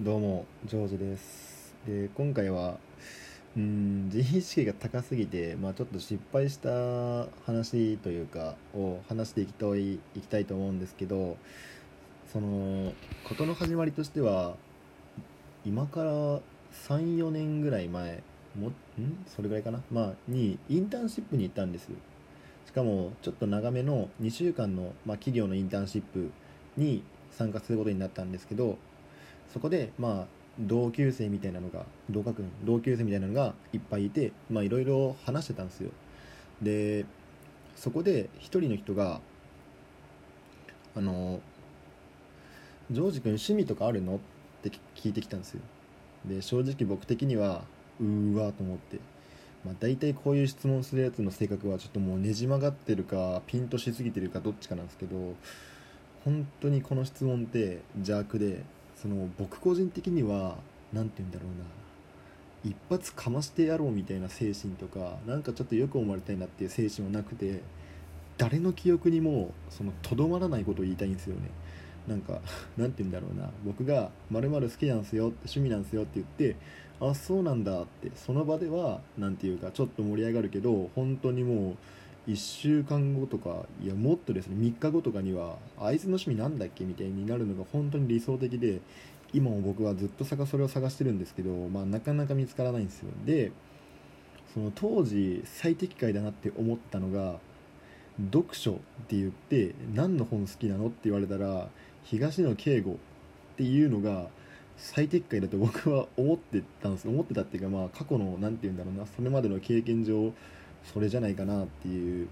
どうもジョージです。で今回はうん自意識が高すぎて、まあ、ちょっと失敗した話というかを話していきたいいきたいと思うんですけどその事の始まりとしては今から34年ぐらい前もん？それぐらいかな？まあにインターンシップに行ったんですしかもちょっと長めの2週間の、まあ、企業のインターンシップに参加することになったんですけどそこでまあ同級生みたいなのが同学年同級生みたいなのがいっぱいいてまあいろいろ話してたんですよでそこで一人の人があの「ジョージ君趣味とかあるの?」って聞いてきたんですよで正直僕的にはうーわと思ってまあ、大体こういう質問するやつの性格はちょっともうねじ曲がってるかピンとしすぎてるかどっちかなんですけど本当にこの質問って邪悪でその僕個人的には何て言うんだろうな。一発かましてやろうみたいな精神とかなんかちょっとよく思われたいなっていう精神はなくて誰の記憶にもそのとどまらないことを言いたいんですよね。なんかなんて言うんだろうな。僕が「まる好きなんすよ」って趣味なんすよって言ってあそうなんだってその場では何て言うかちょっと盛り上がるけど本当にもう1週間後とかいやもっとですね3日後とかにはあいつの趣味なんだっけみたいになるのが本当に理想的で今も僕はずっとそれを探してるんですけど、まあ、なかなか見つからないんですよ。でその当時最適解だなって思ったのが読書って言って何の本好きなのって言われたら東野圭吾っていうのが最適解だと僕は思ってたんです。思ってたっていうかまあ過去の何て言うんだろうなそれまでの経験上それじゃないかなっていう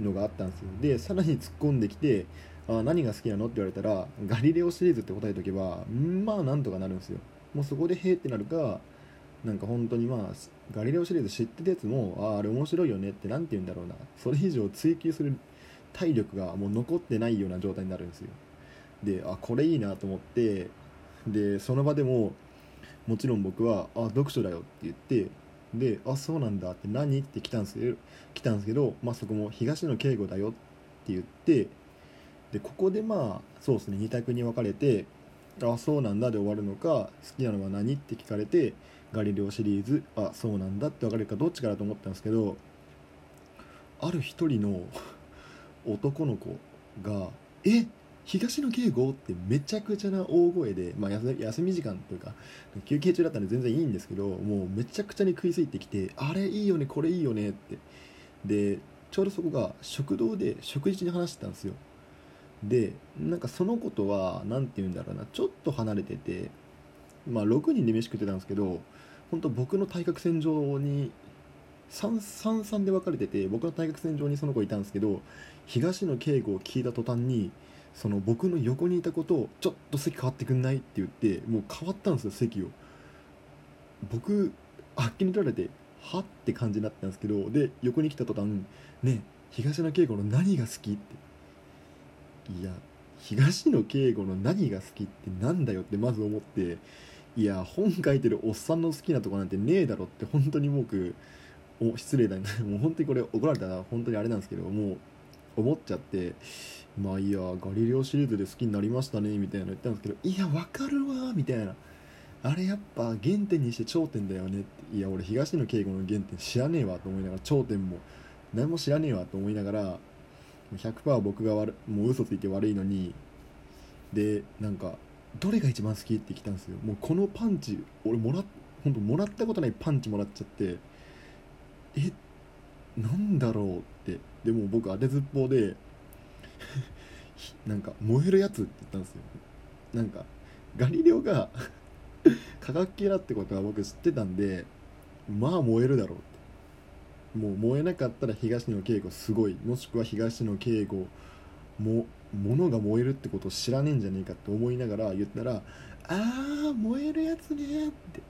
のがあったんですよ。でさらに突っ込んできてあ何が好きなの？って言われたらガリレオシリーズって答えとけばまあなんとかなるんですよ。もうそこでへーってなるかなんか本当にまあガリレオシリーズ知ってたやつもあああれ面白いよねって何て言うんだろうな。それ以上追求する体力がもう残ってないような状態になるんですよ。であこれいいなと思ってでその場でももちろん僕は「あ読書だよ」って言ってで「あそうなんだ」って「何?」って来たんですけど来たんですけど、まあ、そこも「東野圭吾だよ」って言ってでここでまあそうですね2択に分かれて「あそうなんだ」で終わるのか「好きなのは何?」って聞かれて「ガリレオシリーズ」「あそうなんだ」って分かれるかどっちかだと思ったんですけどある一人の男の子が「え？っ東野圭吾ってめちゃくちゃな大声で、まあ、休み時間というか休憩中だったんで全然いいんですけどもうめちゃくちゃに食いついてきてあれいいよねこれいいよねって。でちょうどそこが食堂で食事中に話してたんですよ。でなんかその子とは何て言うんだろうなちょっと離れててまあ6人で飯食ってたんですけど本当僕の対角線上に333で分かれてて僕の対角線上にその子いたんですけど東野圭吾を聞いた途端にその僕の横にいたことをちょっと席変わってくんない？って言ってもう変わったんですよ席を。僕あっけに取られては？って感じになったんですけどで横に来た途端ね東野圭吾の何が好き？っていや東野圭吾の何が好きってなんだよ？ってまず思っていや本書いてるおっさんの好きなとこなんてねえだろって本当に僕お失礼だね もう本当にこれ怒られたら本当にあれなんですけどもう思っちゃってまあいいやガリレオシリーズで好きになりましたねみたいなの言ったんですけどいやわかるわみたいな。あれやっぱ原点にして頂点だよねって。いや俺東野圭吾の原点知らねえわと思いながら頂点も何も知らねえわと思いながら100%僕が悪もう嘘ついて悪いのにでなんかどれが一番好きって来たんですよ。もうこのパンチ俺もら本当もらったことないパンチもらっちゃってえなんだろうって。でも僕当てずっぽうで なんか燃えるやつって言ったんですよ。なんかガリレオが 科学系だってことは僕知ってたんでまあ燃えるだろうって。もう燃えなかったら東野圭吾すごい。もしくは東野圭吾も物が燃えるってことを知らねえんじゃねえかって思いながら言ったら「あー燃えるやつね」って。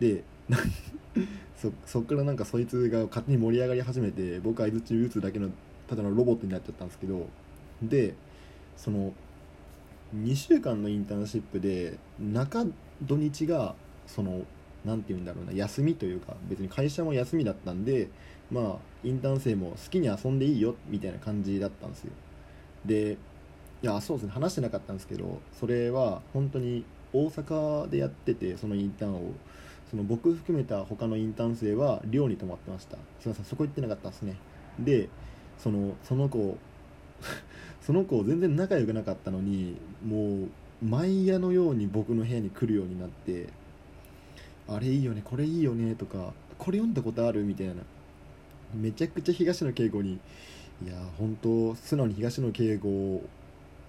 で そそっからなんかそいつが勝手に盛り上がり始めて僕は相づち打つだけのただのロボットになっちゃったんですけどでその2週間のインターンシップで中土日がその何て言うんだろうな休みというか別に会社も休みだったんでまあインターン生も好きに遊んでいいよみたいな感じだったんですよ。でいやそうですね話してなかったんですけどそれは本当に大阪でやっててそのインターンを。その僕含めた他のインターン生は寮に泊まってました。すいませんそこ行ってなかったですね。でそのその子 その子全然仲良くなかったのにもう毎夜のように僕の部屋に来るようになってあれいいよねこれいいよねとかこれ読んだことあるみたいな。めちゃくちゃ東野圭吾にいや本当素直に東野圭吾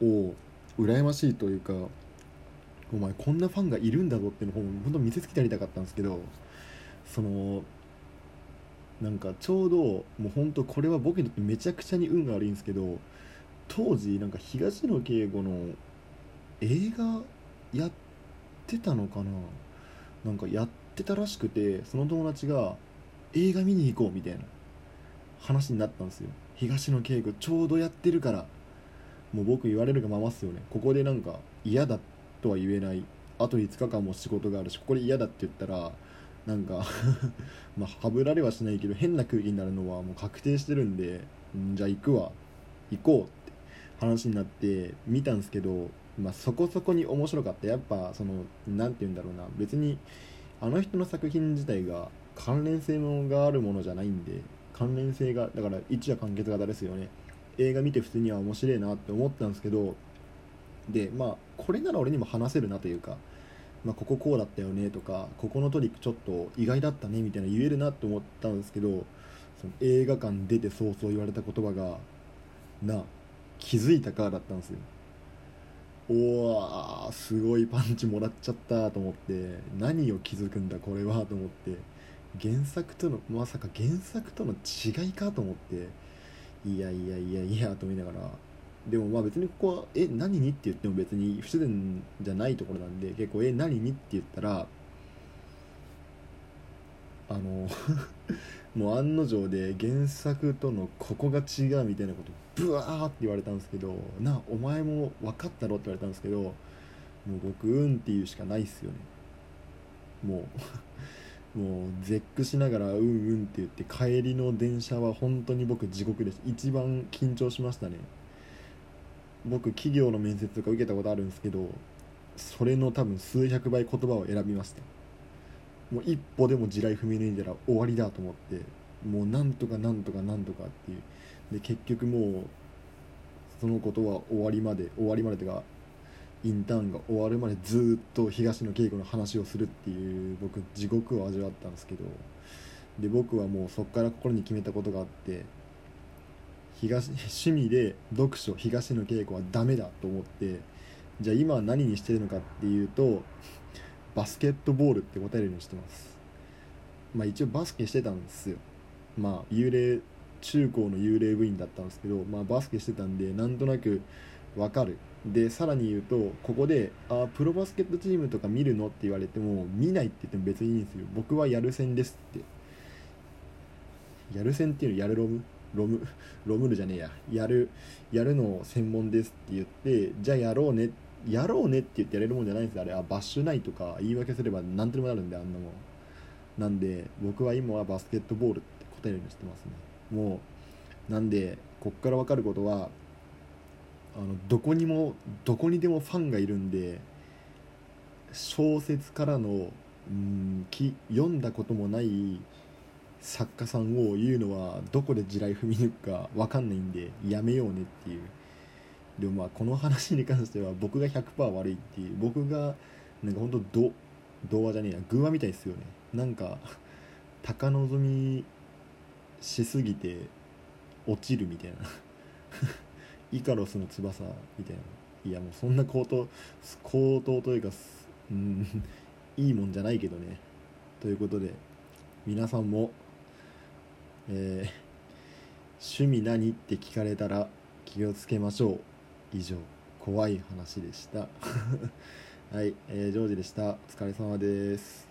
を羨ましいというかお前こんなファンがいるんだぞっていうのを本当見せつけてやりたかったんですけどそのなんかちょうどもう本当これは僕にとってめちゃくちゃに運が悪いんですけど当時なんか東野圭吾の映画やってたのかな？なんかやってたらしくてその友達が映画見に行こうみたいな話になったんですよ。東野圭吾ちょうどやってるからもう僕言われるがままっすよね。ここでなんか嫌だとは言えない。あと5日間も仕事があるしここで嫌だって言ったらなんか まあはぶられはしないけど変な空気になるのはもう確定してるんでんじゃあ行くわ。行こうって話になって見たんですけどまあ、そこそこに面白かった。やっぱその何て言うんだろうな。別にあの人の作品自体が関連性があるものじゃないんで関連性がだから一夜完結型ですよね。映画見て普通には面白いなって思ったんですけどでまあこれなら俺にも話せるなというか、まあ、こここうだったよねとかここのトリックちょっと意外だったねみたいな言えるなって思ったんですけどその映画館出て早々言われた言葉が「な気づいたか?」だったんですよおわすごいパンチもらっちゃったと思って何を気づくんだこれはと思って原作とのまさか原作との違いかと思っていやいやいやいやと思いながらでもまあ別にここは「え何に?」って言っても別に不自然じゃないところなんで結構「え何に?」って言ったらあの もう案の定で原作とのここが違うみたいなことブワーって言われたんですけどなお前も分かったろって言われたんですけどもう僕うんって言うしかないっすよねもう もう絶句しながらうんうんって言って帰りの電車は本当に僕地獄です一番緊張しましたね僕企業の面接とか受けたことあるんですけどそれの多分数百倍言葉を選びましたもう一歩でも地雷踏み抜いたら終わりだと思ってもうなんとかなんとかなんとかっていう。で結局もうそのことは終わりまで終わりまでというかインターンが終わるまでずっと東野圭吾の話をするっていう僕地獄を味わったんですけど。で僕はもうそこから心に決めたことがあって東趣味で読書東野圭吾はダメだと思ってじゃあ今は何にしてるのかっていうとバスケットボールって答えるようにしてます。まあ一応バスケしてたんですよ。まあ幽霊中高の幽霊部員だったんですけど、まあ、バスケしてたんでなんとなく分かる。でさらに言うとここで「あプロバスケットチームとか見るの?」って言われても見ないって言っても別にいいんですよ。僕はやる戦ですって。やる戦っていうのやるロムロム ロムルじゃねえや。やるやるの専門ですって言ってじゃあやろうねやろうねって言ってやれるもんじゃないんですあれあバッシュないとか。言い訳すれば何とでもなるんであんなもん。なんで僕は今はバスケットボールって答えるようにしてますね。もうなんでこっから分かることはあのどこにもどこにでもファンがいるんで小説からのうんき読んだこともない作家さんを言うのはどこで地雷踏み抜くか分かんないんでやめようねっていう。でもまあこの話に関しては僕が100%悪いっていう。僕がなんか本当ど童話じゃねえや偶話みたいですよね。なんか高望みしすぎて落ちるみたいな。イカロスの翼みたいな。いやもうそんな高等高等というかうんいいもんじゃないけどね。ということで皆さんもえー、趣味何って聞かれたら気をつけましょう。以上怖い話でした。はい、えー、ジョージでした。お疲れ様です。